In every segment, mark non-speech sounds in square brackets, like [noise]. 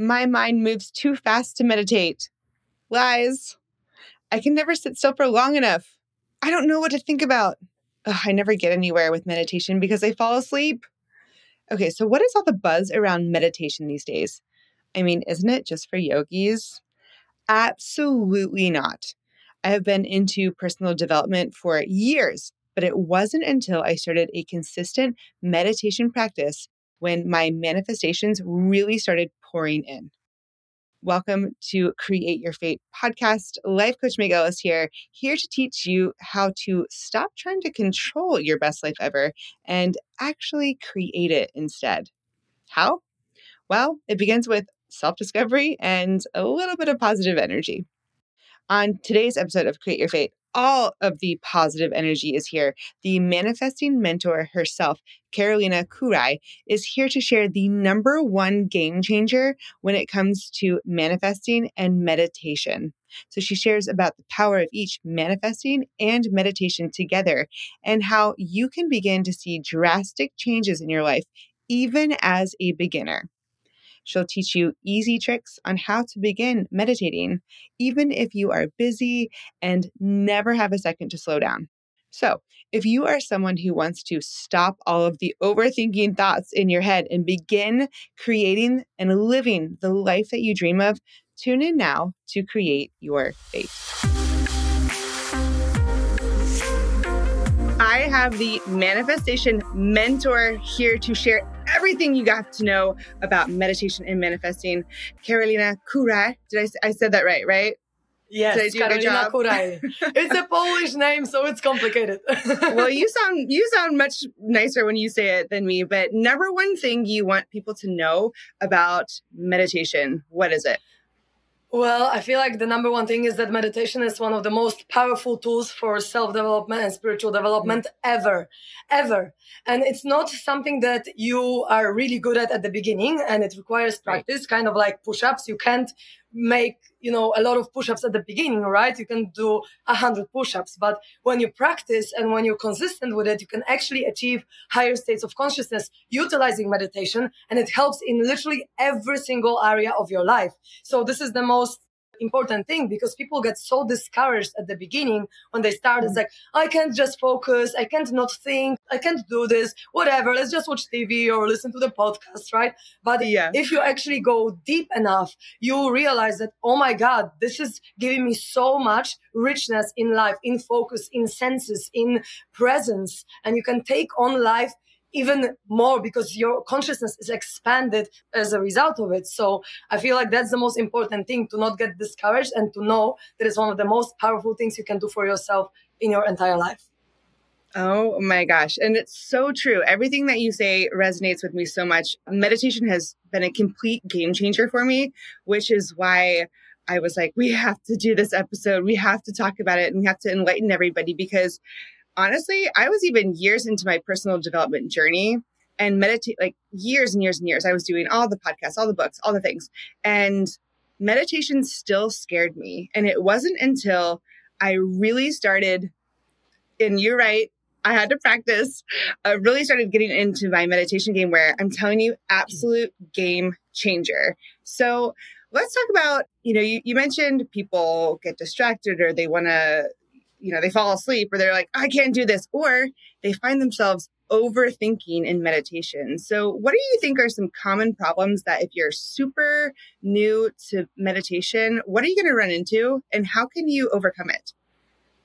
My mind moves too fast to meditate. Lies. I can never sit still for long enough. I don't know what to think about. Ugh, I never get anywhere with meditation because I fall asleep. Okay, so what is all the buzz around meditation these days? I mean, isn't it just for yogis? Absolutely not. I have been into personal development for years, but it wasn't until I started a consistent meditation practice when my manifestations really started pouring in. Welcome to Create Your Fate podcast. Life Coach Meg Ellis here, here to teach you how to stop trying to control your best life ever and actually create it instead. How? Well, it begins with self discovery and a little bit of positive energy. On today's episode of Create Your Fate, all of the positive energy is here. The manifesting mentor herself, Karolina Kuraj, is here to share the number one game changer when it comes to manifesting and meditation. So she shares about the power of each manifesting and meditation together and how you can begin to see drastic changes in your life, even as a beginner. She'll teach you easy tricks on how to begin meditating, even if you are busy and never have a second to slow down. So, if you are someone who wants to stop all of the overthinking thoughts in your head and begin creating and living the life that you dream of, tune in now to create your fate. I have the manifestation mentor here to share everything you got to know about meditation and manifesting. Karolina Kuraj. Did I, I said that right, right? Yes, Karolina Kuraj. it's a Polish name, so it's complicated. [laughs] well, you [laughs] sound you sound much nicer when you say it than me. But number one thing you want people to know about meditation, what is it? Well, I feel like the number one thing is that meditation is one of the most powerful tools for self development and spiritual development ever, ever. And it's not something that you are really good at at the beginning and it requires practice, kind of like push ups. You can't make you know a lot of push-ups at the beginning right? You can do a hundred push-ups but when you practice and when you're consistent with it you can actually achieve higher states of consciousness utilizing meditation and it helps in literally every single area of your life. So this is the most important thing because people get so discouraged at the beginning when they start. It's mm. like, I can't just focus. I can't not think. I can't do this. Whatever. Let's just watch TV or listen to the podcast, right? But yeah. if you actually go deep enough, you realize that, oh my God, this is giving me so much richness in life, in focus, in senses, in presence. And you can take on life even more because your consciousness is expanded as a result of it. So I feel like that's the most important thing to not get discouraged and to know that it's one of the most powerful things you can do for yourself in your entire life. Oh my gosh. And it's so true. Everything that you say resonates with me so much. Meditation has been a complete game changer for me, which is why I was like, we have to do this episode. We have to talk about it and we have to enlighten everybody because honestly, I was even years into my personal development journey and meditate like years and years and years. I was doing all the podcasts, all the books, all the things. And meditation still scared me. And it wasn't until I really started, and you're right, I had to practice. I really started getting into my meditation game where I'm telling you, absolute game changer. So let's talk about, you know, you, you mentioned people get distracted or they want to you know, they fall asleep or they're like, I can't do this, or they find themselves overthinking in meditation. So, what do you think are some common problems that if you're super new to meditation, what are you going to run into and how can you overcome it?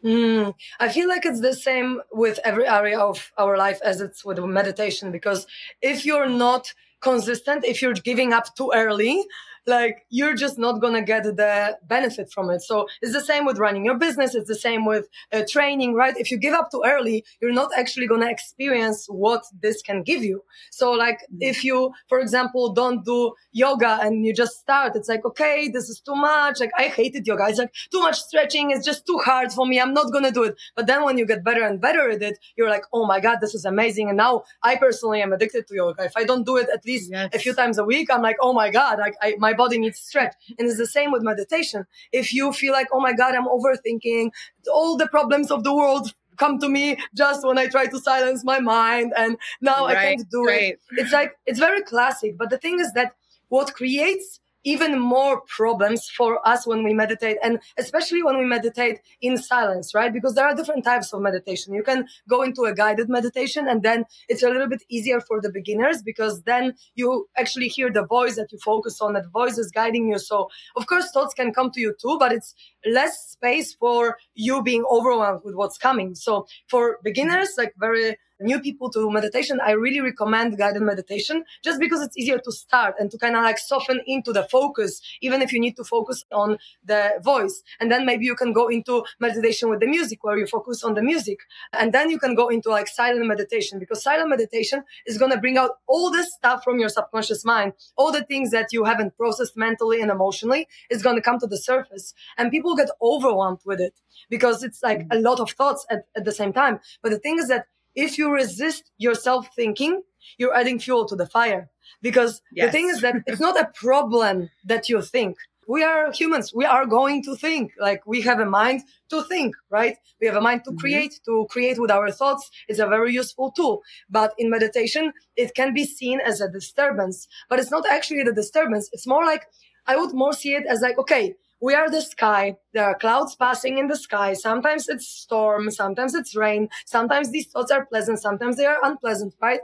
Mm, I feel like it's the same with every area of our life as it's with meditation because if you're not consistent, if you're giving up too early, like you're just not gonna get the benefit from it. So it's the same with running your business. It's the same with uh, training, right? If you give up too early, you're not actually gonna experience what this can give you. So like mm-hmm. if you, for example, don't do yoga and you just start, it's like, okay, this is too much. Like I hated yoga. It's like too much stretching. It's just too hard for me. I'm not gonna do it. But then when you get better and better at it, you're like, oh my God, this is amazing. And now I personally am addicted to yoga. If I don't do it at least yes. a few times a week, I'm like, oh my God, like I, my body needs stretch. And it's the same with meditation. If you feel like, oh my God, I'm overthinking all the problems of the world come to me just when I try to silence my mind and now right, I can't do right. it. It's like, it's very classic. But the thing is that what creates even more problems for us when we meditate and especially when we meditate in silence, right? Because there are different types of meditation. You can go into a guided meditation and then it's a little bit easier for the beginners because then you actually hear the voice that you focus on, that voice is guiding you. So of course thoughts can come to you too, but it's less space for you being overwhelmed with what's coming. So for beginners, like very new people to meditation, I really recommend guided meditation just because it's easier to start and to kind of like soften into the focus, even if you need to focus on the voice. And then maybe you can go into meditation with the music where you focus on the music. And then you can go into like silent meditation because silent meditation is going to bring out all the stuff from your subconscious mind, all the things that you haven't processed mentally and emotionally is going to come to the surface. And people get overwhelmed with it because it's like a lot of thoughts at, at the same time. But the thing is that if you resist yourself thinking, you're adding fuel to the fire. Because yes. the thing is that it's not a problem that you think. We are humans. We are going to think. Like we have a mind to think, right? We have a mind to mm-hmm. create, to create with our thoughts. It's a very useful tool. But in meditation, it can be seen as a disturbance, but it's not actually the disturbance. It's more like, I would more see it as like, okay, we are the sky. There are clouds passing in the sky. Sometimes it's storm. Sometimes it's rain. Sometimes these thoughts are pleasant. Sometimes they are unpleasant, right?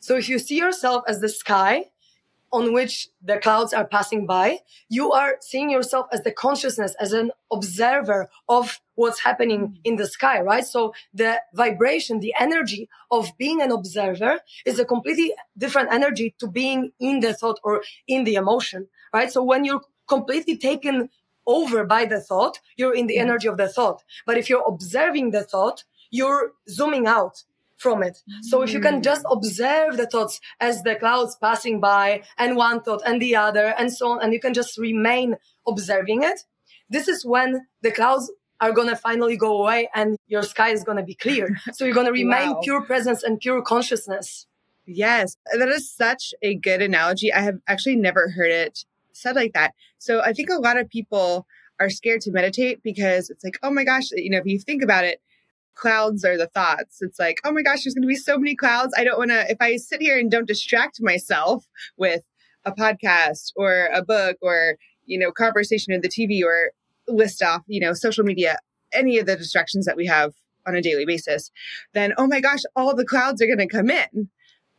So if you see yourself as the sky on which the clouds are passing by, you are seeing yourself as the consciousness, as an observer of what's happening mm. in the sky, right? So the vibration, the energy of being an observer is a completely different energy to being in the thought or in the emotion, right? So when you're completely taken over by the thought, you're in the energy of the thought. But if you're observing the thought, you're zooming out from it. So if you can just mm. observe the thoughts as the clouds passing by and one thought and the other and so on, and you can just remain observing it, this is when the clouds are going to finally go away and your sky is going to be clear. [laughs] So you're going to remain wow. pure presence and pure consciousness. Yes, that is such a good analogy. I have actually never heard it said like that. So I think a lot of people are scared to meditate because it's like, oh my gosh, you know, if you think about it, clouds are the thoughts. It's like, oh my gosh, there's going to be so many clouds. I don't want to, if I sit here and don't distract myself with a podcast or a book or, you know, conversation in the TV or list off, you know, social media, any of the distractions that we have on a daily basis, then, oh my gosh, all the clouds are going to come in.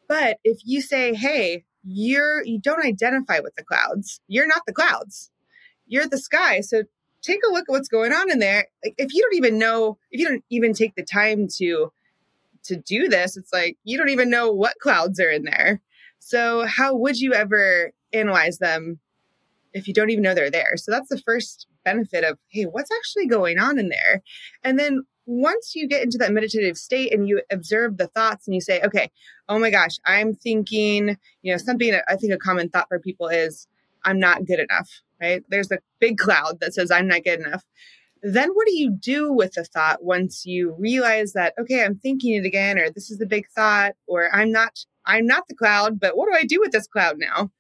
But if you say, hey, you're you don't identify with the clouds. You're not the clouds. You're the sky. So take a look at what's going on in there. Like if you don't even know, if you don't even take the time to to do this, it's like you don't even know what clouds are in there. So how would you ever analyze them if you don't even know they're there? So that's the first benefit of, hey, what's actually going on in there? And then once you get into that meditative state and you observe the thoughts and you say, okay, oh my gosh, I'm thinking, you know, something that I think a common thought for people is, I'm not good enough, right? There's a big cloud that says, I'm not good enough. Then what do you do with the thought once you realize that, okay, I'm thinking it again, or this is the big thought, or I'm not, I'm not the cloud, but what do I do with this cloud now?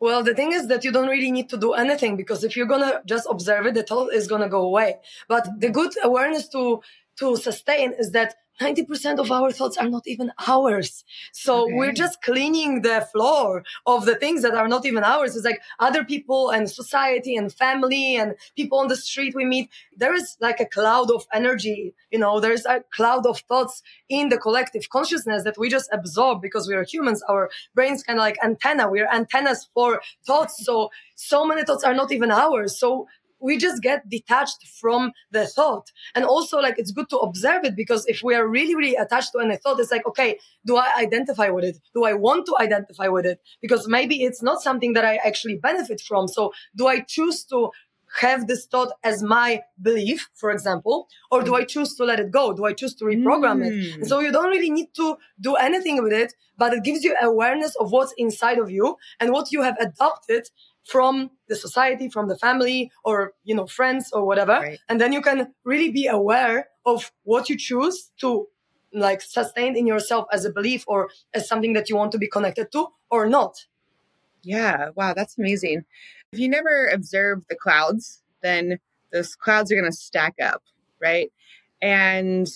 Well, the thing is that you don't really need to do anything because if you're gonna just observe it, the thought is gonna go away. But the good awareness to to sustain is that 90% of our thoughts are not even ours. So okay. we're just cleaning the floor of the things that are not even ours. It's like other people and society and family and people on the street we meet. There is like a cloud of energy, you know, there's a cloud of thoughts in the collective consciousness that we just absorb because we are humans. Our brains kind of like antenna. We're antennas for thoughts. So, so many thoughts are not even ours. So we just get detached from the thought. And also, like, it's good to observe it because if we are really, really attached to any thought, it's like, okay, do I identify with it? Do I want to identify with it? Because maybe it's not something that I actually benefit from. So do I choose to have this thought as my belief, for example, or do I choose to let it go? Do I choose to reprogram mm. it? And so you don't really need to do anything with it, but it gives you awareness of what's inside of you and what you have adopted from the society, from the family, or you know, friends or whatever. Right. And then you can really be aware of what you choose to like sustain in yourself as a belief or as something that you want to be connected to or not. Yeah, wow, that's amazing. If you never observe the clouds, then those clouds are going to stack up, right? And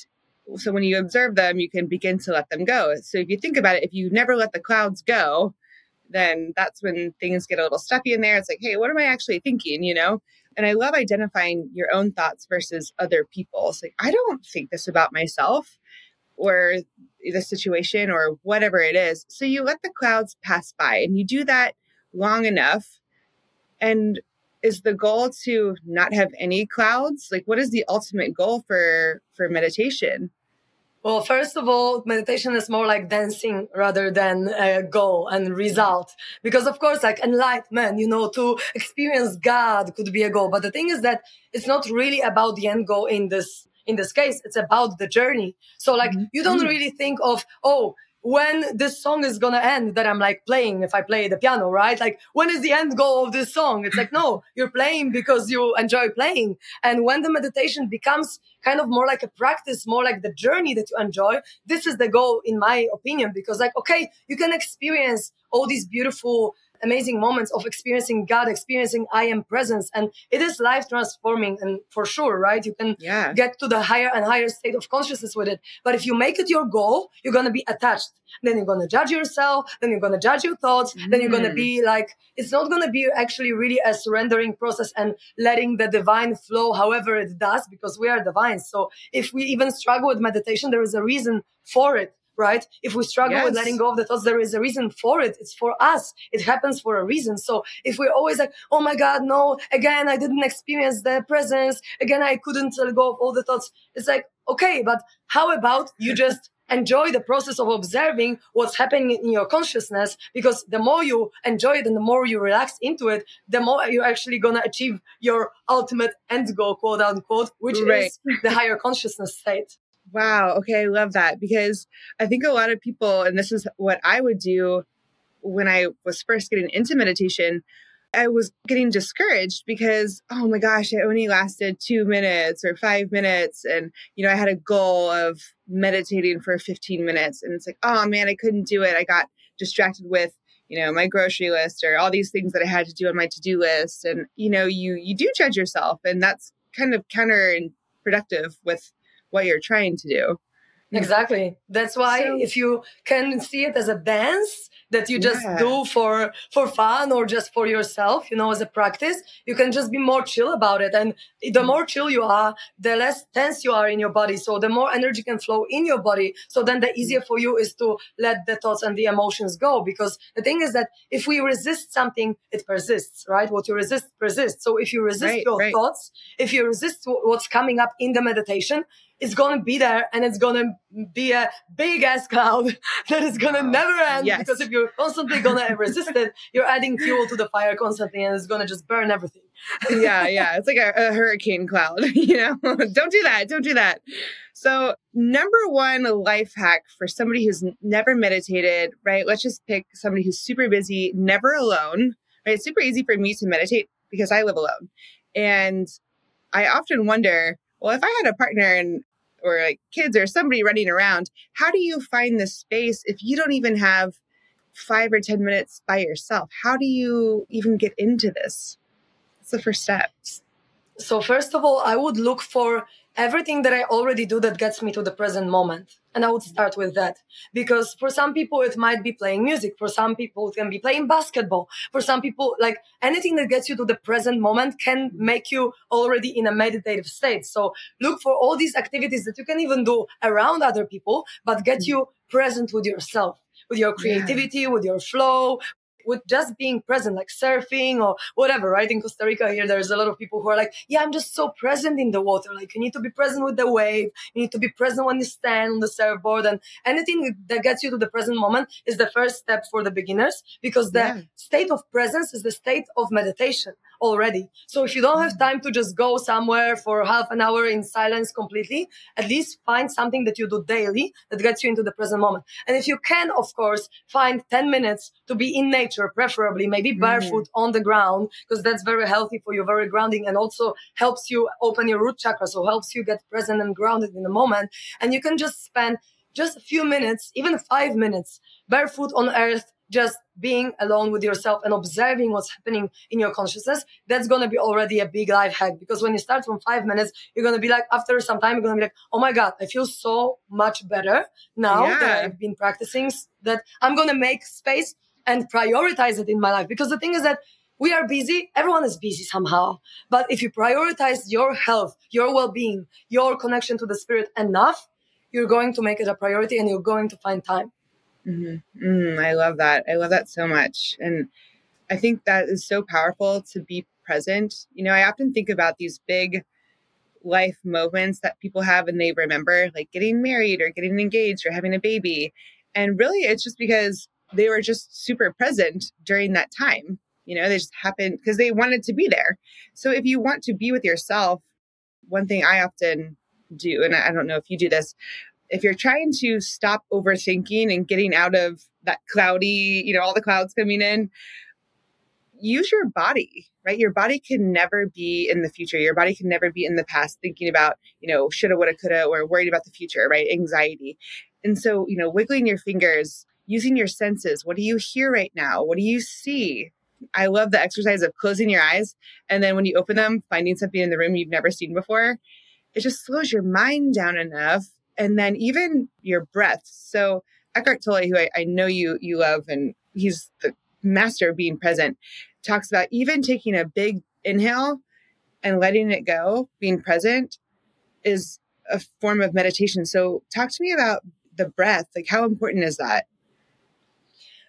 so when you observe them, you can begin to let them go. So if you think about it, if you never let the clouds go, then that's when things get a little stuffy in there. It's like, hey, what am I actually thinking? You know? And I love identifying your own thoughts versus other people's. Like, I don't think this about myself or the situation or whatever it is. So you let the clouds pass by and you do that long enough. And is the goal to not have any clouds? Like what is the ultimate goal for for meditation? Well, first of all, meditation is more like dancing rather than a goal and result. Because of course, like enlightenment, you know, to experience God could be a goal. But the thing is that it's not really about the end goal in this, in this case. It's about the journey. So like, mm-hmm. you don't mm-hmm. really think of, oh, when this song is gonna end that I'm like playing if I play the piano, right? Like when is the end goal of this song? It's like, no, you're playing because you enjoy playing. And when the meditation becomes kind of more like a practice, more like the journey that you enjoy, this is the goal in my opinion, because like, okay, you can experience all these beautiful amazing moments of experiencing God, experiencing I am presence. And it is life transforming and for sure, right? You can yeah. get to the higher and higher state of consciousness with it. But if you make it your goal, you're going to be attached. Then you're going to judge yourself. Then you're going to judge your thoughts. Mm. Then you're going to be like, it's not going to be actually really a surrendering process and letting the divine flow however it does because we are divine. So if we even struggle with meditation, there is a reason for it right? If we struggle yes. with letting go of the thoughts, there is a reason for it. It's for us. It happens for a reason. So if we're always like, oh my God, no, again, I didn't experience the presence. Again, I couldn't let go of all the thoughts. It's like, okay, but how about you just enjoy the process of observing what's happening in your consciousness because the more you enjoy it and the more you relax into it, the more you're actually going to achieve your ultimate end goal, quote unquote, which right. is the higher consciousness state. Wow. Okay. I love that because I think a lot of people, and this is what I would do when I was first getting into meditation, I was getting discouraged because, oh my gosh, it only lasted two minutes or five minutes. And, you know, I had a goal of meditating for 15 minutes. And it's like, oh man, I couldn't do it. I got distracted with, you know, my grocery list or all these things that I had to do on my to do list. And, you know, you, you do judge yourself. And that's kind of counterproductive with what you're trying to do. Exactly. That's why so, if you can see it as a dance that you just yeah. do for for fun or just for yourself, you know, as a practice, you can just be more chill about it. And the mm. more chill you are, the less tense you are in your body. So the more energy can flow in your body. So then the easier for you is to let the thoughts and the emotions go. Because the thing is that if we resist something, it persists, right? What you resist persists. So if you resist right, your right. thoughts, if you resist what's coming up in the meditation, it's going to be there and it's going to be a big ass cloud [laughs] that is going to never end yes. because if you're constantly going [laughs] to resist it, you're adding fuel to the fire constantly and it's going to just burn everything. yeah, yeah. It's like a, a hurricane cloud, [laughs] you know? don't do that. Don't do that. So, number one life hack for somebody who's never meditated, right? Let's just pick somebody who's super busy, never alone, right? It's super easy for me to meditate because I live alone. And I often wonder, well, if I had a partner and or like kids or somebody running around, how do you find the space if you don't even have five or 10 minutes by yourself? How do you even get into this? What's the first steps? So, first of all, I would look for everything that I already do that gets me to the present moment. And I would start with that because for some people, it might be playing music. For some people, it can be playing basketball. For some people, like anything that gets you to the present moment can make you already in a meditative state. So look for all these activities that you can even do around other people, but get mm. you present with yourself with your creativity, yeah. with your flow, with just being present, like surfing or whatever, right? In Costa Rica here, there's a lot of people who are like, yeah, I'm just so present in the water. Like you need to be present with the wave. You need to be present when you stand on the surfboard and anything that gets you to the present moment is the first step for the beginners because the yeah. state of presence is the state of meditation already. So if you don't have time to just go somewhere for half an hour in silence completely, at least find something that you do daily that gets you into the present moment. And if you can, of course, find 10 minutes to be in nature, preferably maybe mm-hmm. barefoot mm. on the ground, because that's very healthy for you, very grounding and also helps you open your root chakra. So helps you get present and grounded in the moment. And you can just spend just a few minutes, even five minutes barefoot on earth, just being alone with yourself and observing what's happening in your consciousness, that's going to be already a big life hack. Because when you start from five minutes, you're going to be like, after some time, you're going to be like, oh my God, I feel so much better now yeah. that I've been practicing that I'm going to make space and prioritize it in my life. Because the thing is that we are busy. Everyone is busy somehow. But if you prioritize your health, your well-being, your connection to the spirit enough, you're going to make it a priority and you're going to find time. Mm-hmm. Mm, I love that. I love that so much. And I think that is so powerful to be present. You know, I often think about these big life moments that people have and they remember, like getting married or getting engaged or having a baby. And really, it's just because they were just super present during that time. You know, they just happened because they wanted to be there. So if you want to be with yourself, one thing I often do, and I don't know if you do this, if you're trying to stop overthinking and getting out of that cloudy, you know, all the clouds coming in, use your body, right? Your body can never be in the future. Your body can never be in the past thinking about, you know, shoulda, woulda, coulda, or worried about the future, right? Anxiety. And so, you know, wiggling your fingers, using your senses. What do you hear right now? What do you see? I love the exercise of closing your eyes and then when you open them, finding something in the room you've never seen before. It just slows your mind down enough. And then even your breath. So Eckhart Tolle, who I, I know you you love, and he's the master of being present, talks about even taking a big inhale and letting it go, being present, is a form of meditation. So talk to me about the breath. Like how important is that?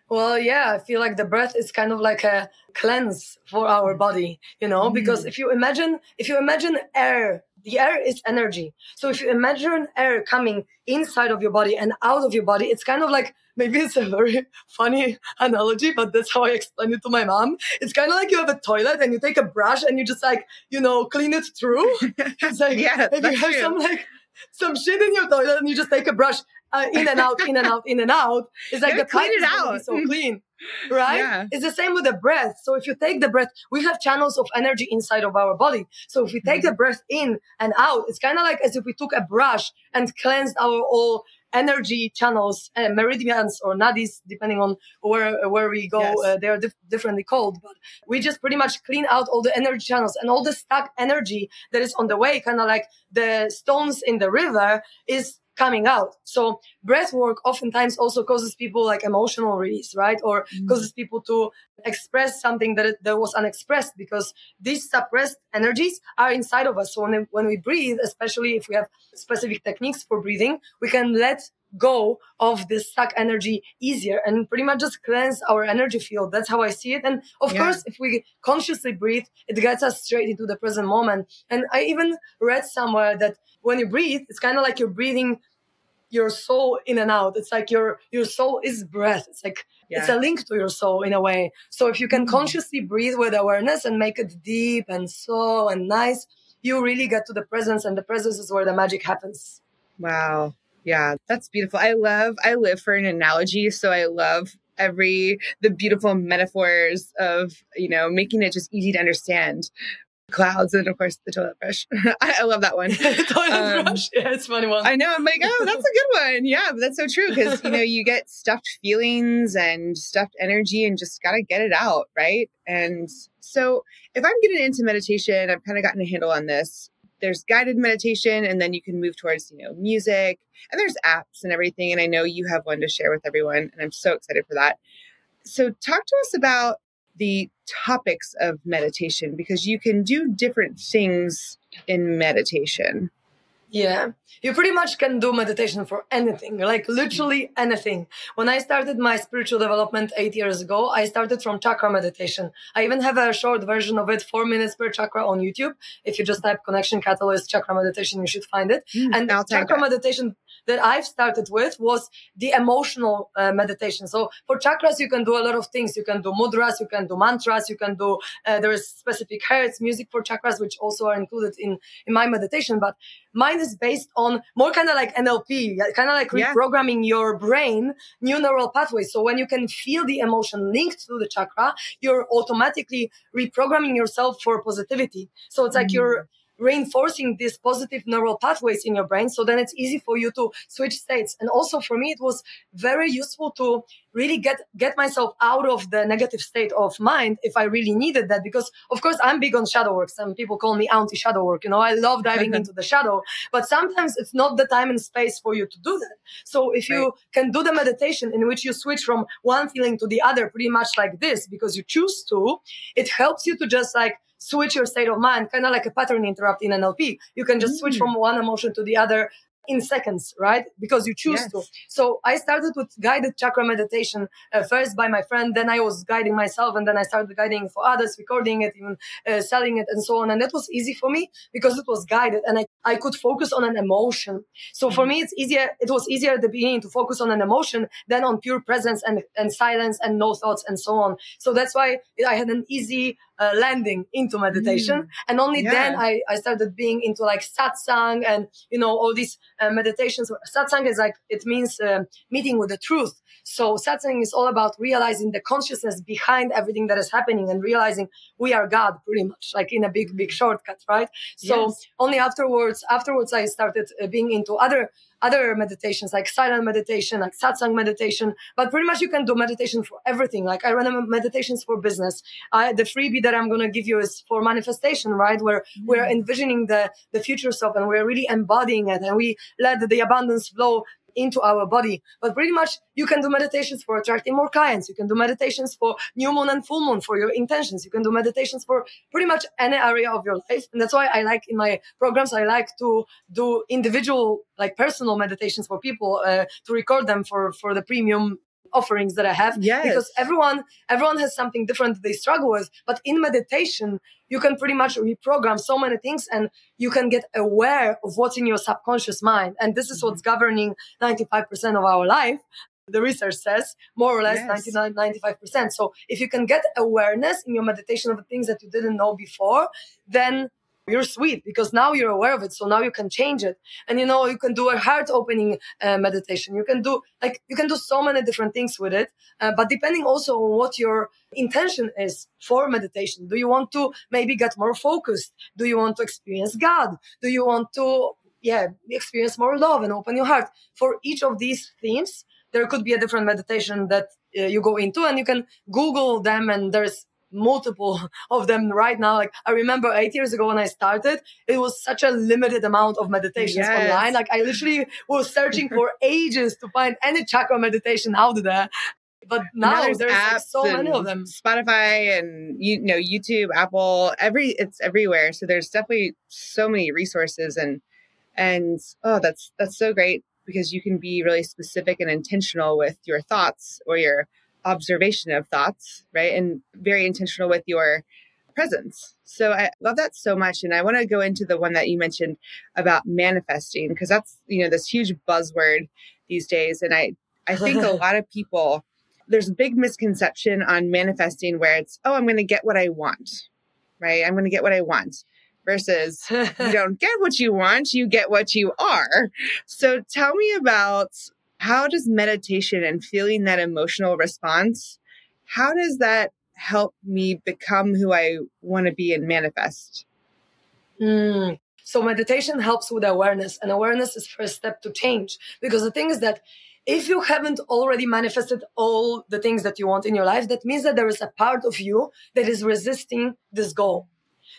Well, yeah, I feel like the breath is kind of like a cleanse for our body, you know, mm. because if you imagine, if you imagine air, the air is energy. So if you imagine air coming inside of your body and out of your body, it's kind of like, maybe it's a very [laughs] funny analogy, but that's how I explain it to my mom. It's kind of like you have a toilet and you take a brush and you just like, you know, clean it through. [laughs] It's like, yeah, if you have true. some like, some shit in your toilet and you just take a brush uh, in and out, in and out, in and out. It's like the clean it out. so clean, right? Yeah. It's the same with the breath. So if you take the breath, we have channels of energy inside of our body. So if we take mm-hmm. the breath in and out, it's kind of like as if we took a brush and cleansed our all energy channels, uh, meridians or nadis, depending on where where we go. Yes. Uh, they are dif- differently called, but we just pretty much clean out all the energy channels and all the stuck energy that is on the way, kind of like the stones in the river, is coming out. So breath work oftentimes also causes people like emotional release, right? Or mm. causes people to express something that, that was unexpressed because these suppressed energies are inside of us. So when, when we breathe, especially if we have specific techniques for breathing, we can let go of this stuck energy easier and pretty much just cleanse our energy field. That's how I see it. And of yeah. course, if we consciously breathe, it gets us straight into the present moment. And I even read somewhere that when you breathe, it's kind of like you're breathing your soul in and out. It's like your your soul is breath. It's like yeah. it's a link to your soul in a way. So if you can mm-hmm. consciously breathe with awareness and make it deep and slow and nice, you really get to the presence, and the presence is where the magic happens. Wow. Yeah, that's beautiful. I love I live for an analogy, so I love every the beautiful metaphors of you know making it just easy to understand clouds and of course the toilet brush. [laughs] I, I, love that one. [laughs] toilet um, brush. Yeah, it's funny one. I know. I'm like, oh, that's a good one. Yeah, but that's so true because you know you [laughs] get stuffed feelings and stuffed energy and just gotta get it out, right? And so if I'm getting into meditation, I've kind of gotten a handle on this. There's guided meditation, and then you can move towards you know music, and there's apps and everything. And I know you have one to share with everyone, and I'm so excited for that. So talk to us about the topics of meditation because you can do different things in meditation. Yeah, you pretty much can do meditation for anything, like literally anything. When I started my spiritual development eight years ago, I started from chakra meditation. I even have a short version of it, four minutes per chakra on YouTube. If you just type connection catalyst chakra meditation, you should find it. Mm, and chakra meditation that I've started with was the emotional uh, meditation. So for chakras, you can do a lot of things. You can do mudras, you can do mantras, you can do, uh, there is specific hertz music for chakras, which also are included in, in my meditation. But mine is based on more kind of like NLP, kind of like yeah. reprogramming your brain, new neural pathways. So when you can feel the emotion linked to the chakra, you're automatically reprogramming yourself for positivity. So it's like mm. you're reinforcing these positive neural pathways in your brain. So then it's easy for you to switch states. And also for me, it was very useful to really get get myself out of the negative state of mind if I really needed that. Because of course I'm big on shadow work. Some people call me anti shadow work. You know, I love diving into [laughs] the shadow, but sometimes it's not the time and space for you to do that. So if you can do the meditation in which you switch from one feeling to the other, pretty much like this, because you choose to, it helps you to just like switch your state of mind, kind of like a pattern interrupt in NLP. You can just switch mm. from one emotion to the other in seconds, right? Because you choose yes. to. So I started with guided chakra meditation uh, first by my friend. Then I was guiding myself, and then I started guiding for others, recording it, even uh, selling it, and so on. And that was easy for me because it was guided, and I I could focus on an emotion. So for mm-hmm. me, it's easier. It was easier at the beginning to focus on an emotion than on pure presence and and silence and no thoughts and so on. So that's why I had an easy uh, landing into meditation. Mm. And only yeah. then I, I started being into like satsang and, you know, all these uh, meditations. Satsang is like, it means uh, meeting with the truth. So satsang is all about realizing the consciousness behind everything that is happening and realizing we are God pretty much like in a big, big shortcut, right? So yes. only afterwards, afterwards I started uh, being into other other meditations like silent meditation, like satsang meditation. But pretty much you can do meditation for everything. Like I run meditations for business. I, the freebie that I'm going to give you is for manifestation, right? Where mm-hmm. we're envisioning the, the future self and we're really embodying it and we let the abundance flow into our body. But pretty much you can do meditations for attracting more clients. You can do meditations for new moon and full moon for your intentions. You can do meditations for pretty much any area of your life. And that's why I like in my programs, I like to do individual, like personal meditations for people, uh, to record them for, for the premium offerings that I have. Yes. Because everyone, everyone has something different they struggle with. But in meditation, you can pretty much reprogram so many things and you can get aware of what's in your subconscious mind. And this is what's mm-hmm. governing 95% of our life. The research says more or less yes. 99, 95%. So if you can get awareness in your meditation of the things that you didn't know before, then you're sweet because now you're aware of it. So now you can change it. And you know, you can do a heart opening uh, meditation. You can do like, you can do so many different things with it. Uh, but depending also on what your intention is for meditation. Do you want to maybe get more focused? Do you want to experience God? Do you want to, yeah, experience more love and open your heart? For each of these themes, there could be a different meditation that uh, you go into and you can Google them and there's multiple [laughs] of them right now. Like I remember eight years ago when I started, it was such a limited amount of meditations yes. online. Like I literally was searching for [laughs] ages to find any chakra meditation out there. But now, now there's, there's like so many of them. Spotify and you know YouTube, Apple, every it's everywhere. So there's definitely so many resources and and oh that's that's so great because you can be really specific and intentional with your thoughts or your observation of thoughts, right? And very intentional with your presence. So I love that so much. And I want to go into the one that you mentioned about manifesting, because that's, you know, this huge buzzword these days. And I, I think a [laughs] lot of people, there's a big misconception on manifesting where it's, oh, I'm going to get what I want, right? I'm going to get what I want versus you [laughs] don't get what you want, you get what you are. So tell me about how does meditation and feeling that emotional response how does that help me become who i want to be and manifest mm. so meditation helps with awareness and awareness is first step to change because the thing is that if you haven't already manifested all the things that you want in your life that means that there is a part of you that is resisting this goal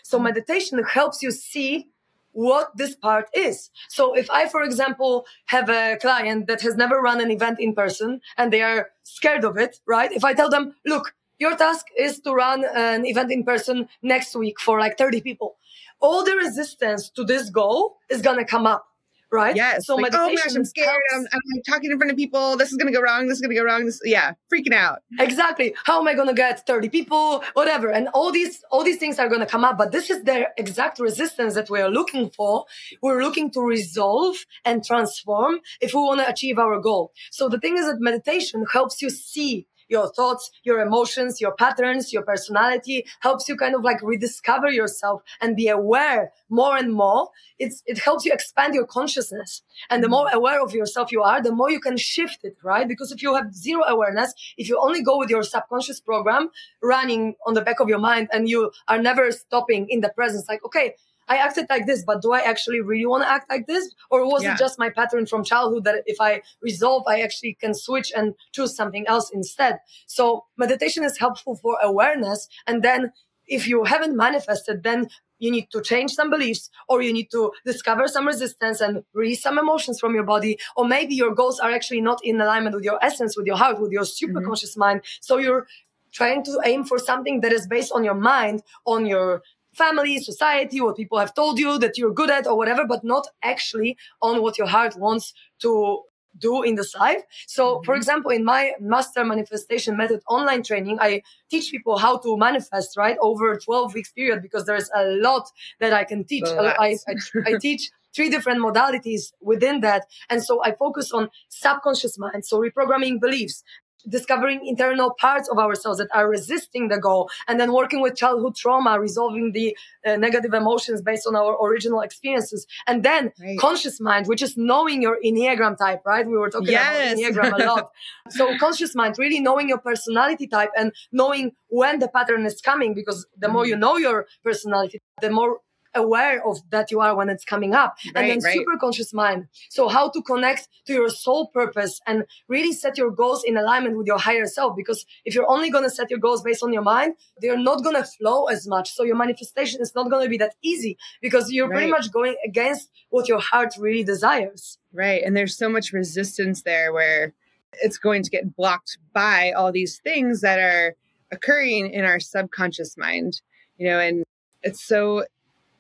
so mm. meditation helps you see what this part is. So if I, for example, have a client that has never run an event in person and they are scared of it, right? If I tell them, look, your task is to run an event in person next week for like 30 people. All the resistance to this goal is going to come up right? Yes. So like, oh my gosh, I'm scared. I'm, I'm, talking in front of people. This is going to go wrong. This is going to go wrong. This, yeah, freaking out. Exactly. How am I going to get 30 people? Whatever. And all these, all these things are going to come up. But this is the exact resistance that we are looking for. We're looking to resolve and transform if we want to achieve our goal. So the thing is that meditation helps you see your thoughts, your emotions, your patterns, your personality, helps you kind of like rediscover yourself and be aware more and more. It's, it helps you expand your consciousness. And the more aware of yourself you are, the more you can shift it, right? Because if you have zero awareness, if you only go with your subconscious program running on the back of your mind and you are never stopping in the presence, like, okay, I acted like this, but do I actually really want to act like this? Or was Yeah. it just my pattern from childhood that if I resolve, I actually can switch and choose something else instead? So meditation is helpful for awareness. And then if you haven't manifested, then you need to change some beliefs or you need to discover some resistance and release some emotions from your body. Or maybe your goals are actually not in alignment with your essence, with your heart, with your super Mhm. conscious mind. So you're trying to aim for something that is based on your mind, on your family, society, what people have told you that you're good at or whatever, but not actually on what your heart wants to do in this life. So, for Mhm. example, in my master manifestation method online training, I teach people how to manifest, right, over a 12 weeks period because there's a lot that I can teach. I, I, I [laughs] teach three different modalities within that. And so I focus on subconscious mind. So reprogramming beliefs, discovering internal parts of ourselves that are resisting the goal and then working with childhood trauma resolving the uh, negative emotions based on our original experiences and then Right. conscious mind which is knowing your enneagram type right we were talking Yes. about enneagram a lot [laughs] so conscious mind really knowing your personality type and knowing when the pattern is coming because the more Mm. you know your personality the more aware of that you are when it's coming up. And then right. super conscious mind. So how to connect to your soul purpose and really set your goals in alignment with your higher self. Because if you're only going to set your goals based on your mind they're not going to flow as much. So your manifestation is not going to be that easy because you're pretty much going against what your heart really desires. Right. And there's so much resistance there where it's going to get blocked by all these things that are occurring in our subconscious mind, you know, and it's so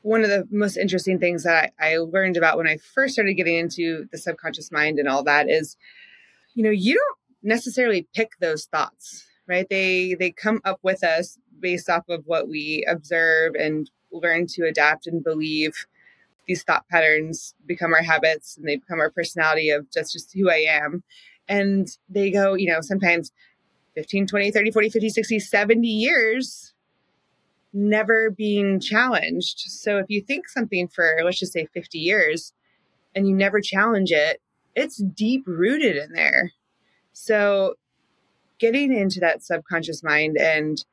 one of the most interesting things that I, learned about when I first started getting into the subconscious mind and all that is, you know, you don't necessarily pick those thoughts, right? They they come up with us based off of what we observe and learn to adapt and believe these thought patterns become our habits and they become our personality of just just who I am. And they go, you know, sometimes 15, 20, 30, 40, 50, 60, 70 years never being challenged. So if you think something for let's just say 50 years and you never challenge it, it's deep rooted in there. So getting into that subconscious mind and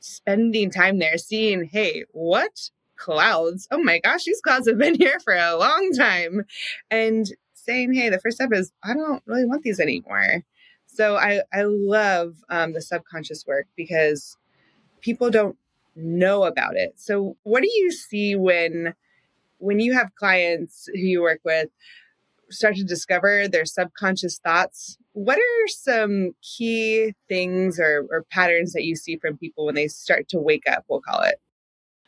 spending time there seeing, hey, what clouds? Oh my gosh, these clouds have been [laughs] here for a long time. And saying, hey, the first step is I don't really want these anymore. So I, I love um, the subconscious work because people don't know about it. So what do you see when when you have clients who you work with start to discover their subconscious thoughts? What are some key things or, or patterns that you see from people when they start to wake up, we'll call it?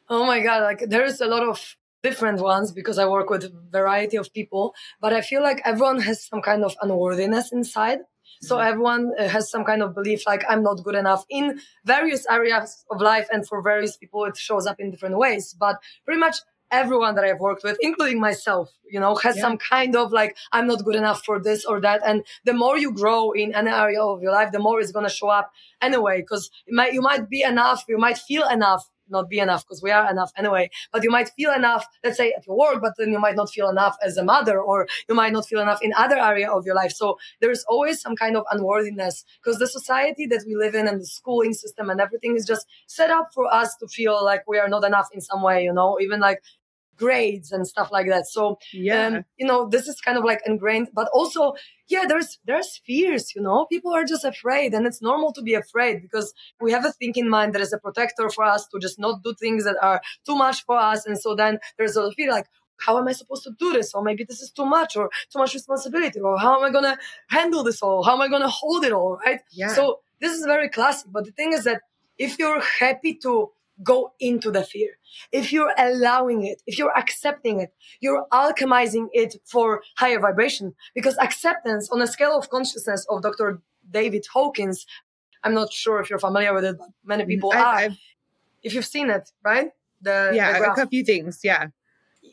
Oh my God, like there's a lot of different ones because I work with a variety of people, but I feel like everyone has some kind of unworthiness inside. So Mhm. everyone uh, has some kind of belief like I'm not good enough in various areas of life. And for various people, it shows up in different ways. But pretty much everyone that I've worked with, including myself, you know, has Yeah. some kind of like, I'm not good enough for this or that. And the more you grow in an area of your life, the more it's going to show up anyway, because might, you might be enough, you might feel enough, not be enough because we are enough anyway, but you might feel enough, let's say at your work, but then you might not feel enough as a mother or you might not feel enough in other area of your life. So there's always some kind of unworthiness because the society that we live in and the schooling system and everything is just set up for us to feel like we are not enough in some way, you know, even like grades and stuff like that. So Yeah. um, you know, this is kind of like ingrained, but also, yeah, there's there's fears. You know, people are just afraid, and it's normal to be afraid because we have a thinking mind that is a protector for us to just not do things that are too much for us, and so then there's a fear like. How am I supposed to do this? Or maybe this is too much or too much responsibility. Or how am I going to handle this all? How am I going to hold it all? Right. yeah. So this is very classic. But the thing is that if you're happy to go into the fear, if you're allowing it, if you're accepting it, you're alchemizing it for higher vibration. Because acceptance on a scale of consciousness of Dr. David Hawkins, I'm not sure if you're familiar with it, but many people I- are. I've- if you've seen it, right? The, yeah, the a couple few things. Yeah.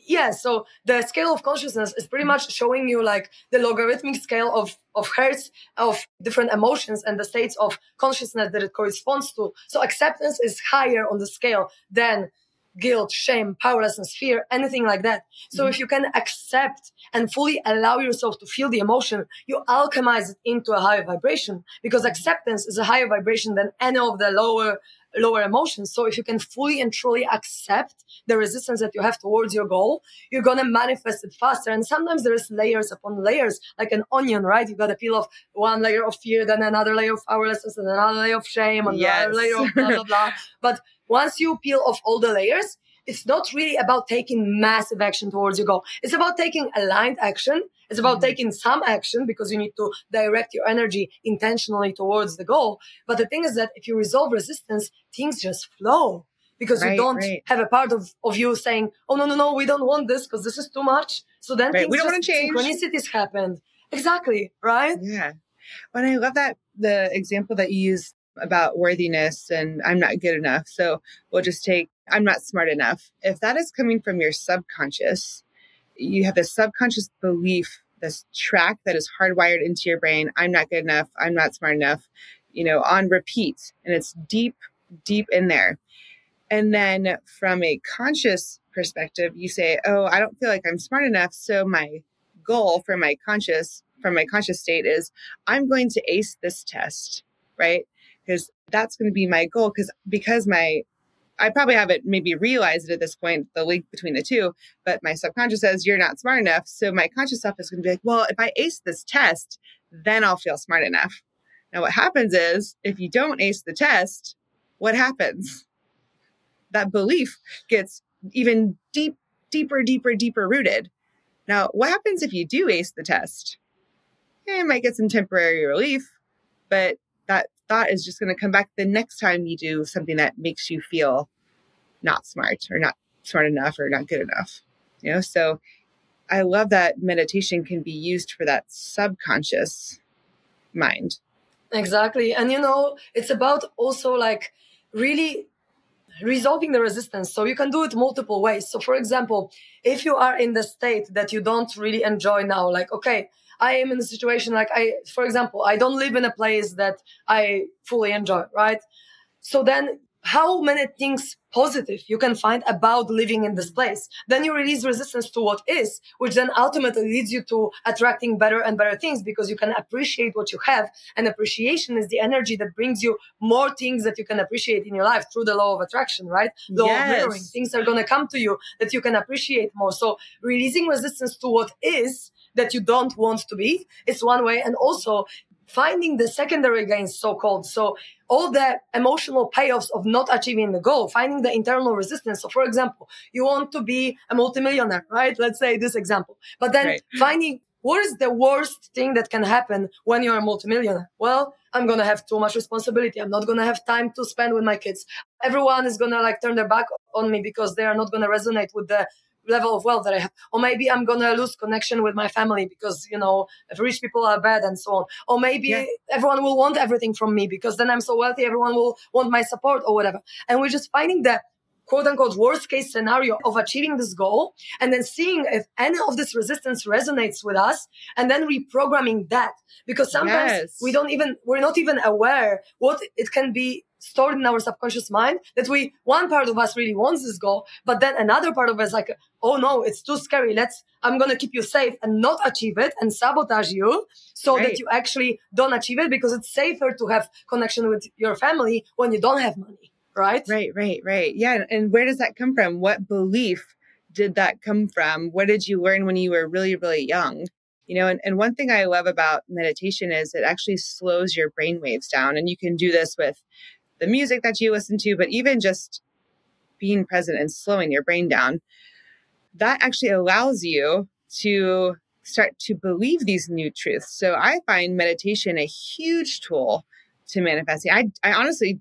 Yeah so the scale of consciousness is pretty much showing you like the logarithmic scale of of hertz of different emotions and the states of consciousness that it corresponds to so acceptance is higher on the scale than guilt shame powerlessness fear anything like that so Mhm. if you can accept and fully allow yourself to feel the emotion you alchemize it into a higher vibration because acceptance is a higher vibration than any of the lower lower emotions. So if you can fully and truly accept the resistance that you have towards your goal, you're going to manifest it faster. And sometimes there's layers upon layers, like an onion, right? You got to peel off one layer of fear, then another layer of powerlessness, and another layer of shame, and yes. another layer of blah, blah, blah. [laughs] But once you peel off all the layers, it's not really about taking massive action towards your goal. It's about taking aligned action. It's about mm-hmm. taking some action because you need to direct your energy intentionally towards the goal. But the thing is that if you resolve resistance, things just flow because right, you don't right. have a part of, of you saying, Oh, no, no, no, we don't want this because this is too much. So then right. we don't want to change. Synchronicities happened. Exactly. Right. Yeah. But I love that the example that you used about worthiness and I'm not good enough. So we'll just take I'm not smart enough. If that is coming from your subconscious, you have this subconscious belief, this track that is hardwired into your brain I'm not good enough. I'm not smart enough, you know, on repeat. And it's deep, deep in there. And then from a conscious perspective, you say, Oh, I don't feel like I'm smart enough. So my goal for my conscious, from my conscious state is I'm going to ace this test, right? Because that's going to be my goal. Because because my I probably haven't maybe realized it at this point, the link between the two, but my subconscious says you're not smart enough. So my conscious self is going to be like, well, if I ace this test, then I'll feel smart enough. Now, what happens is if you don't ace the test, what happens? That belief gets even deep, deeper, deeper, deeper rooted. Now, what happens if you do ace the test? Yeah, you might get some temporary relief, but thought is just going to come back the next time you do something that makes you feel not smart or not smart enough or not good enough. You know, so I love that meditation can be used for that subconscious mind. Exactly. And you know, it's about also like really resolving the resistance. So you can do it multiple ways. So for example, if you are in the state that you don't really enjoy now, like, okay, I am in a situation like I, for example, I don't live in a place that I fully enjoy, right? So then how many things positive you can find about living in this place. Then you release resistance to what is, which then ultimately leads you to attracting better and better things because you can appreciate what you have. And appreciation is the energy that brings you more things that you can appreciate in your life through the law of attraction, right? Law yes. of mirroring. Things are going to come to you that you can appreciate more. So releasing resistance to what is that you don't want to be is one way. And also finding the secondary gains, so called. So all the emotional payoffs of not achieving the goal, finding the internal resistance. So for example, you want to be a multimillionaire, right? Let's say this example, but then right. finding what is the worst thing that can happen when you're a multimillionaire? Well, I'm going to have too much responsibility. I'm not going to have time to spend with my kids. Everyone is going to like turn their back on me because they are not going to resonate with the level of wealth that I have. Or maybe I'm going to lose connection with my family because, you know, if rich people are bad and so on. Or maybe yeah. everyone will want everything from me because then I'm so wealthy, everyone will want my support or whatever. And we're just finding the quote unquote worst case scenario of achieving this goal and then seeing if any of this resistance resonates with us and then reprogramming that because sometimes yes. we don't even we're not even aware what it can be stored in our subconscious mind that we one part of us really wants this goal but then another part of us like oh no it's too scary. Let's i'm gonna keep you safe and not achieve it and sabotage you so right. that you actually don't achieve it because it's safer to have connection with your family when you don't have money right? Right right right. Yeah and where does that come from? What belief did that come from? What did you learn when you were really really young? You know and, and one thing i love about meditation is it actually slows your brain waves down and you can do this with the music that you listen to, but even just being present and slowing your brain down, that actually allows you to start to believe these new truths. So I find meditation a huge tool to manifesting. I, I honestly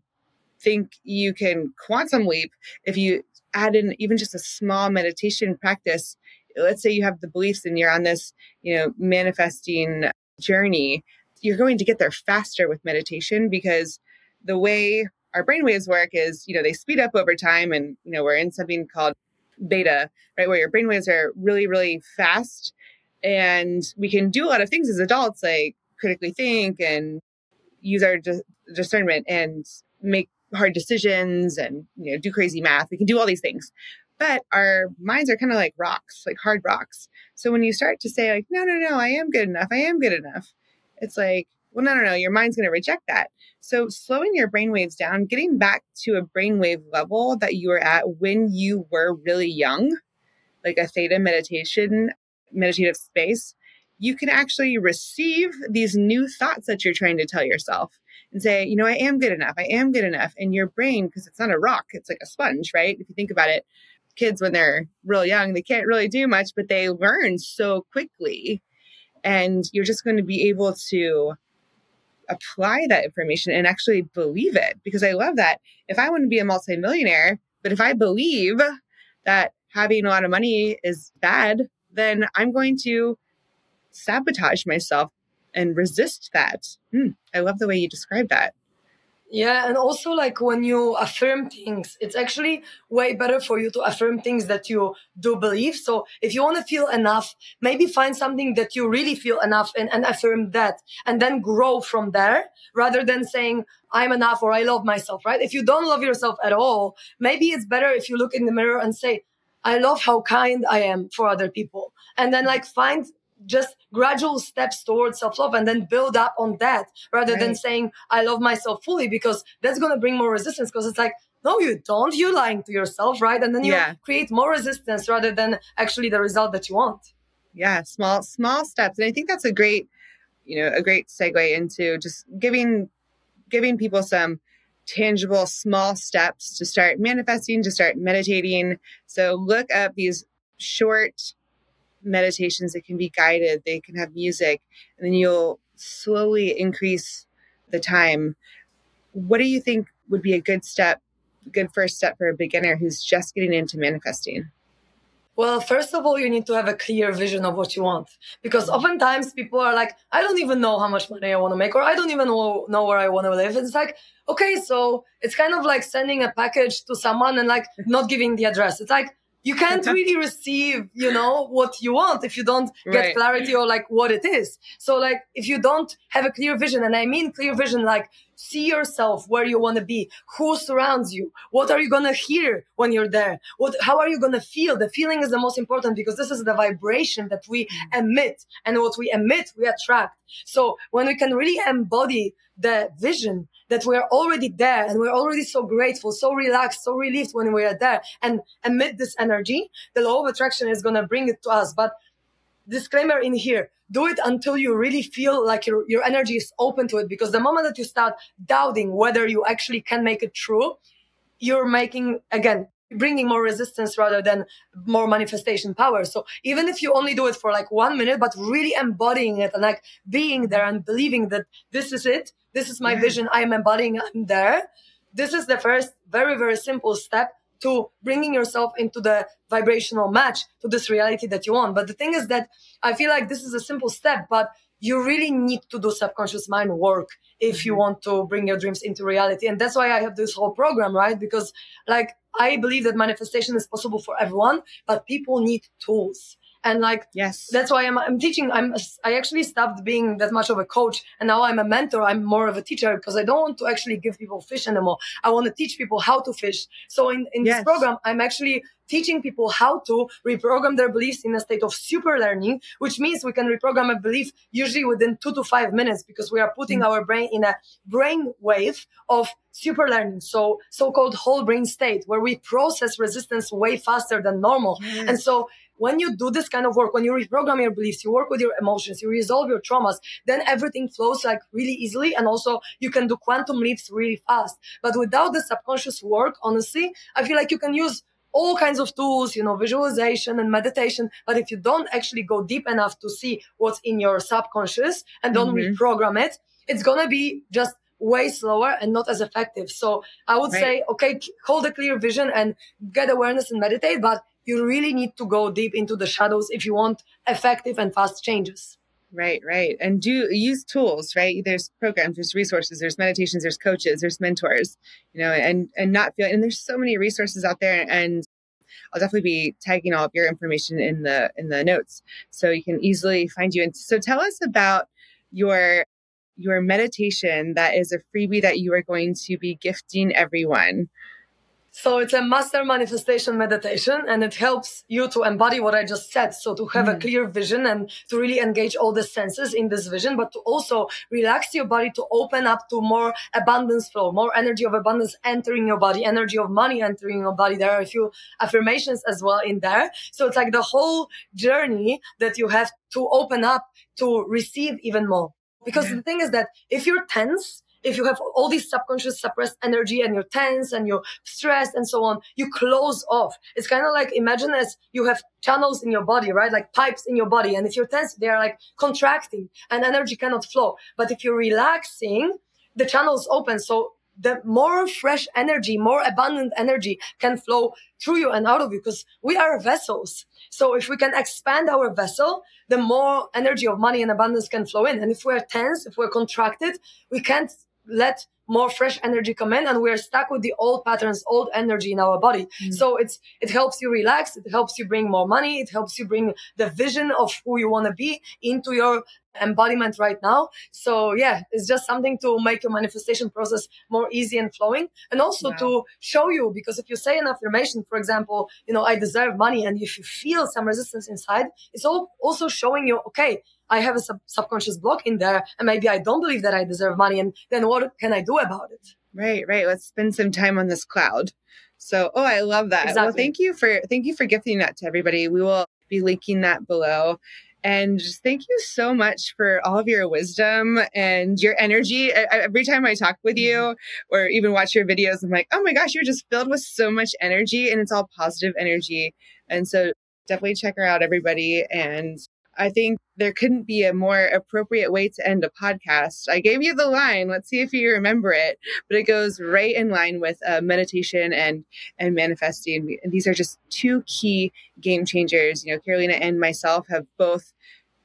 think you can quantum leap if you add in even just a small meditation practice. Let's say you have the beliefs and you're on this, you know, manifesting journey. You're going to get there faster with meditation because the way our brainwaves work is, you know, they speed up over time and, you know, we're in something called beta, right? Where your brainwaves are really, really fast. And we can do a lot of things as adults, like critically think and use our discernment and make hard decisions and, you know, do crazy math. We can do all these things. But our minds are kind of like rocks, like hard rocks. So when you start to say, like, no, no, no, I am good enough, I am good enough, it's like, well, no, no, no, your mind's going to reject that. So slowing your brain waves down, getting back to a brainwave level that you were at when you were really young, like a theta meditation, meditative space, you can actually receive these new thoughts that you're trying to tell yourself and say, you know, I am good enough. I am good enough. And your brain, because it's not a rock, it's like a sponge, right? If you think about it, kids, when they're real young, they can't really do much, but they learn so quickly. And you're just going to be able to apply that information and actually believe it. Because I love that. If I want to be a multimillionaire, but if I believe that having a lot of money is bad, then I'm going to sabotage myself and resist that. Hmm, I love the way you describe that. Yeah, and also like when you affirm things, it's actually way better for you to affirm things that you do believe. So if you want to feel enough, maybe find something that you really feel enough in and affirm that and then grow from there rather than saying, I'm enough or I love myself, right? If you don't love yourself at all, maybe it's better if you look in the mirror and say, I love how kind I am for other people. And then like find just gradual steps towards self-love and then build up on that rather right. than saying i love myself fully because that's going to bring more resistance because it's like no you don't. You're lying to yourself right? And then you yeah. create more resistance rather than actually the result that you want. Yeah small small steps. And i think that's a great you know a great segue into just giving giving people some tangible small steps to start manifesting to start meditating. So look up these short meditations that can be guided, they can have music, and then you'll slowly increase the time. What do you think would be a good step, good first step for a beginner who's just getting into manifesting? Well, first of all, you need to have a clear vision of what you want. Because oftentimes people are like, I don't even know how much money I want to make, or I don't even know, where I want to live. It's like, okay, so it's kind of like sending a package to someone and like not giving the address. It's like, you can't [laughs] really receive, you know, what you want if you don't get right. clarity or like what it is. So like if you don't have a clear vision, and I mean clear vision, like see yourself where you want to be, who surrounds you, what are you going to hear when you're there? What, how are you going to feel? The feeling is the most important because this is the vibration that we mm. emit and what we emit, we attract. So when we can really embody the vision that we're already there and we're already so grateful, so relaxed, so relieved when we are there and emit this energy, the law of attraction is going to bring it to us. But disclaimer in here, do it until you really feel like your, your energy is open to it. Because the moment that you start doubting whether you actually can make it true, you're making, again, bringing more resistance rather than more manifestation power. So even if you only do it for like one minute, but really embodying it and like being there and believing that this is it, this is my vision. I am embodying. I'm there. This is the first very, very simple step to bringing yourself into the vibrational match to this reality that you want. But the thing is that I feel like this is a simple step, but you really need to do subconscious mind work if you mm-hmm. want to bring your dreams into reality. And that's why I have this whole program, right? Because like I believe that manifestation is possible for everyone, but people need tools and like yes that's why i'm, I'm teaching i'm i actually stopped being that much of a coach and now i'm a mentor i'm more of a teacher because i don't want to actually give people fish anymore i want to teach people how to fish so in, in yes. this program i'm actually teaching people how to reprogram their beliefs in a state of super learning, which means we can reprogram a belief usually within two to five minutes because we are putting mm-hmm. our brain in a brain wave of super learning. So so-called whole brain state where we process resistance way faster than normal. Yes. And so when you do this kind of work, when you reprogram your beliefs, you work with your emotions, you resolve your traumas, then everything flows like really easily. And also you can do quantum leaps really fast. But without the subconscious work, honestly, I feel like you can use all kinds of tools, you know, visualization and meditation. But if you don't actually go deep enough to see what's in your subconscious and don't mm-hmm. reprogram it, it's going to be just way slower and not as effective. So I would right. say, okay, hold a clear vision and get awareness and meditate, but you really need to go deep into the shadows if you want effective and fast changes. Right, right. And do use tools, right? There's programs, there's resources, there's meditations, there's coaches, there's mentors, you know, and and not feel and there's so many resources out there and I'll definitely be tagging all of your information in the in the notes so you can easily find you. And so tell us about your your meditation that is a freebie that you are going to be gifting everyone. So it's a master manifestation meditation and it helps you to embody what I just said. So to have mm. a clear vision and to really engage all the senses in this vision, but to also relax your body to open up to more abundance flow, more energy of abundance entering your body, energy of money entering your body. There are a few affirmations as well in there. So it's like the whole journey that you have to open up to receive even more. Because yeah. the thing is that if you're tense, if you have all these subconscious suppressed energy and you're tense and you're stressed and so on, you close off. It's kind of like imagine as you have channels in your body, right? Like pipes in your body. And if you're tense, they're like contracting and energy cannot flow. But if you're relaxing, the channels open. So the more fresh energy, more abundant energy can flow through you and out of you because we are vessels. So if we can expand our vessel, the more energy of money and abundance can flow in. And if we're tense, if we're contracted, we can't let more fresh energy come in and we're stuck with the old patterns old energy in our body mm. so it's it helps you relax it helps you bring more money it helps you bring the vision of who you want to be into your embodiment right now so yeah it's just something to make your manifestation process more easy and flowing and also wow. to show you because if you say an affirmation for example you know i deserve money and if you feel some resistance inside it's all also showing you okay I have a sub- subconscious block in there, and maybe I don't believe that I deserve money. And then what can I do about it? Right, right. Let's spend some time on this cloud. So, oh, I love that. Exactly. Well, thank you for thank you for gifting that to everybody. We will be linking that below. And just thank you so much for all of your wisdom and your energy. I, every time I talk with you mm-hmm. or even watch your videos, I'm like, oh my gosh, you're just filled with so much energy and it's all positive energy. And so definitely check her out, everybody. And I think there couldn't be a more appropriate way to end a podcast. I gave you the line. Let's see if you remember it. But it goes right in line with uh, meditation and and manifesting. And these are just two key game changers. You know, Karolina and myself have both.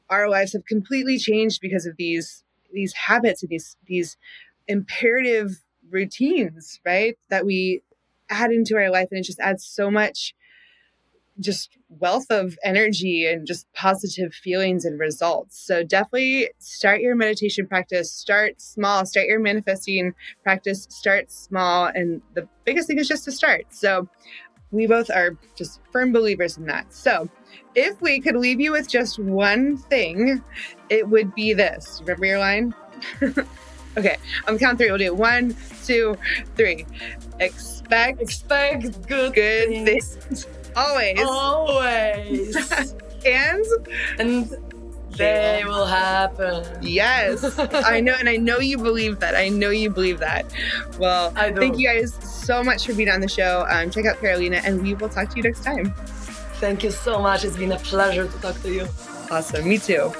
Our lives have completely changed because of these these habits and these these imperative routines, right? That we add into our life, and it just adds so much just wealth of energy and just positive feelings and results. So definitely start your meditation practice, start small, start your manifesting practice, start small. And the biggest thing is just to start. So we both are just firm believers in that. So if we could leave you with just one thing, it would be this. Remember your line? [laughs] okay, I'm count three. We'll do it. One, two, three. Expect expect good, good things. things Always. Always. [laughs] and and they will happen. Yes. I know and I know you believe that. I know you believe that. Well, thank you guys so much for being on the show. Um, check out Karolina and we will talk to you next time. Thank you so much. It's been a pleasure to talk to you. Awesome. Me too.